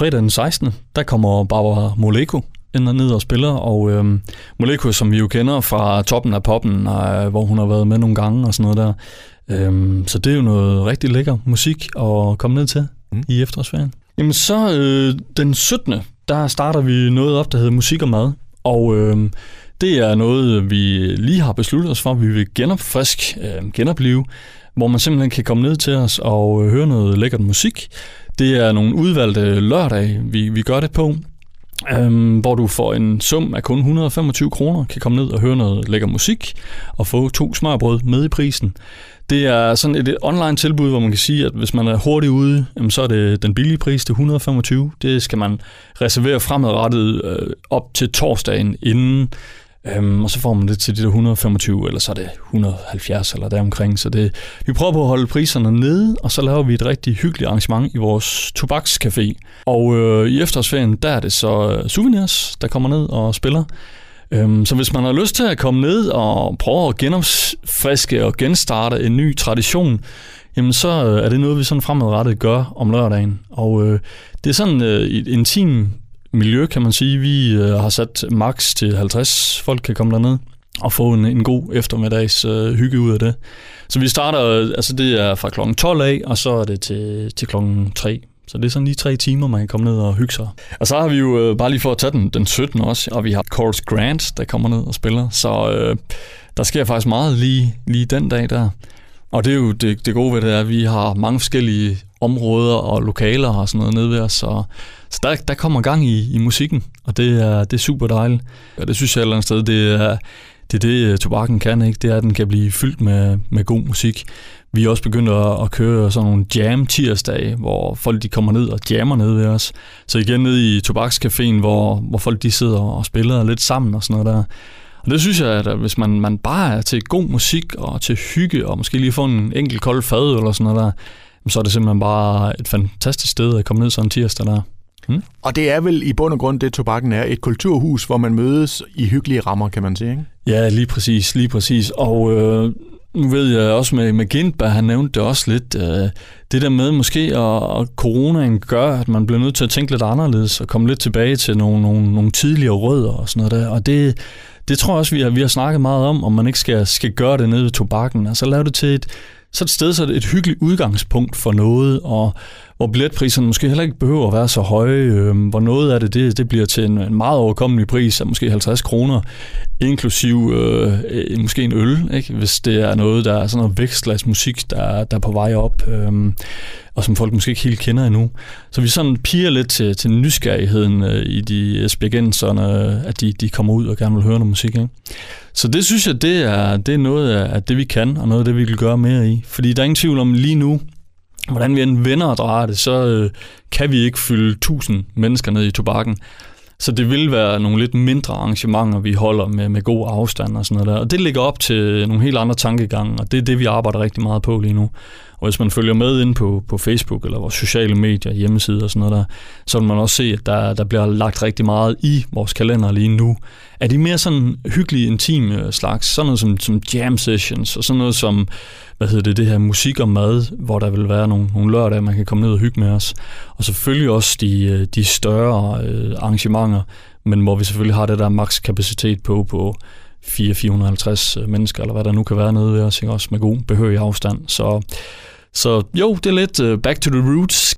fredag den 16. der kommer Barbara Moleko ind og ned og spiller, og øhm, Moleko, som vi jo kender fra toppen af poppen, øh, hvor hun har været med nogle gange og sådan noget der. Øhm, så det er jo noget rigtig lækker musik at komme ned til mm. i efterårsferien. Jamen så øh, den 17. der starter vi noget op, der hedder Musik og Mad, og øh, det er noget, vi lige har besluttet os for, at vi vil genopfrisk, øh, genopleve, hvor man simpelthen kan komme ned til os og øh, høre noget lækkert musik. Det er nogle udvalgte lørdage, vi, vi gør det på, øhm, hvor du får en sum af kun 125 kroner, kan komme ned og høre noget lækker musik, og få to smørbrød med i prisen. Det er sådan et, et online tilbud, hvor man kan sige, at hvis man er hurtigt ude, jamen, så er det den billige pris til 125. Det skal man reservere fremadrettet øh, op til torsdagen inden Øhm, og så får man det til de der 125, eller så er det 170 eller deromkring. Så det, vi prøver på at holde priserne nede, og så laver vi et rigtig hyggeligt arrangement i vores tobakscafé. Og øh, i efterårsferien, der er det så øh, Souvenirs, der kommer ned og spiller. Øhm, så hvis man har lyst til at komme ned og prøve at genopfriske og genstarte en ny tradition, jamen så øh, er det noget, vi sådan fremadrettet gør om lørdagen. Og øh, det er sådan øh, et intim miljø, kan man sige. Vi øh, har sat max til 50 folk kan komme derned og få en, en god eftermiddags øh, hygge ud af det. Så vi starter, øh, altså det er fra klokken 12 af, og så er det til, til klokken 3. Så det er sådan lige tre timer, man kan komme ned og hygge sig. Og så har vi jo, øh, bare lige for at tage den, den 17. også, og vi har Chorus Grant, der kommer ned og spiller. Så øh, der sker faktisk meget lige, lige den dag der. Og det er jo det, det gode ved det, er, at vi har mange forskellige områder og lokaler og sådan noget nede ved os. Så, så der, der kommer gang i, i musikken, og det er, det er super dejligt. Og det synes jeg et eller andet sted, det er det, er det øh, tobakken kan, ikke? det er, at den kan blive fyldt med, med god musik. Vi er også begyndt at, at køre sådan nogle jam tirsdage, hvor folk de kommer ned og jammer ned ved os. Så igen ned i tobakscaféen, hvor, hvor folk de sidder og spiller lidt sammen og sådan noget der. Og det synes jeg, at øh, hvis man, man bare er til god musik og til hygge, og måske lige få en enkelt kold fad eller sådan noget der, så er det simpelthen bare et fantastisk sted at komme ned sådan en tirsdag der. Hmm? Og det er vel i bund og grund det, tobakken er. Et kulturhus, hvor man mødes i hyggelige rammer, kan man sige, ikke? Ja, lige præcis, lige præcis. Og øh, nu ved jeg også med, med Gintberg, han nævnte det også lidt, øh, det der med måske, at, at coronaen gør, at man bliver nødt til at tænke lidt anderledes, og komme lidt tilbage til nogle, nogle, nogle tidligere rødder og sådan noget der. Og det, det tror jeg også, vi har, vi har snakket meget om, om man ikke skal, skal gøre det nede ved tobakken. Altså lave det til et, så et sted, så det et hyggeligt udgangspunkt for noget, og hvor billetpriserne måske heller ikke behøver at være så høje, øh, hvor noget af det, det, det bliver til en, en meget overkommelig pris af måske 50 kroner, inklusiv øh, måske en øl, ikke? hvis det er noget, der er sådan noget vækstglas musik, der, der er på vej op, øh, og som folk måske ikke helt kender endnu. Så vi sådan piger lidt til, til nysgerrigheden øh, i de esbjergenserne, at de, de kommer ud og gerne vil høre noget musik. Ikke? Så det synes jeg, det er, det er noget af det, vi kan, og noget af det, vi vil gøre mere i. Fordi der er ingen tvivl om lige nu, hvordan vi end vender og drejer det, så øh, kan vi ikke fylde 1000 mennesker ned i tobakken. Så det vil være nogle lidt mindre arrangementer, vi holder med, med god afstand og sådan noget der. Og det ligger op til nogle helt andre tankegange, og det er det, vi arbejder rigtig meget på lige nu. Og hvis man følger med ind på, på Facebook eller vores sociale medier, hjemmesider og sådan noget der, så vil man også se, at der, der bliver lagt rigtig meget i vores kalender lige nu. Er de mere sådan hyggelige, intime slags, sådan noget som, som jam sessions og sådan noget som, hvad hedder det, det her musik og mad, hvor der vil være nogle, nogle lørdage, man kan komme ned og hygge med os. Og selvfølgelig også de, de større øh, arrangementer, men hvor vi selvfølgelig har det der maks kapacitet på, på 450 mennesker, eller hvad der nu kan være nede ved os, ikke? også med god behørig afstand. Så så jo, det er lidt uh, back to the roots,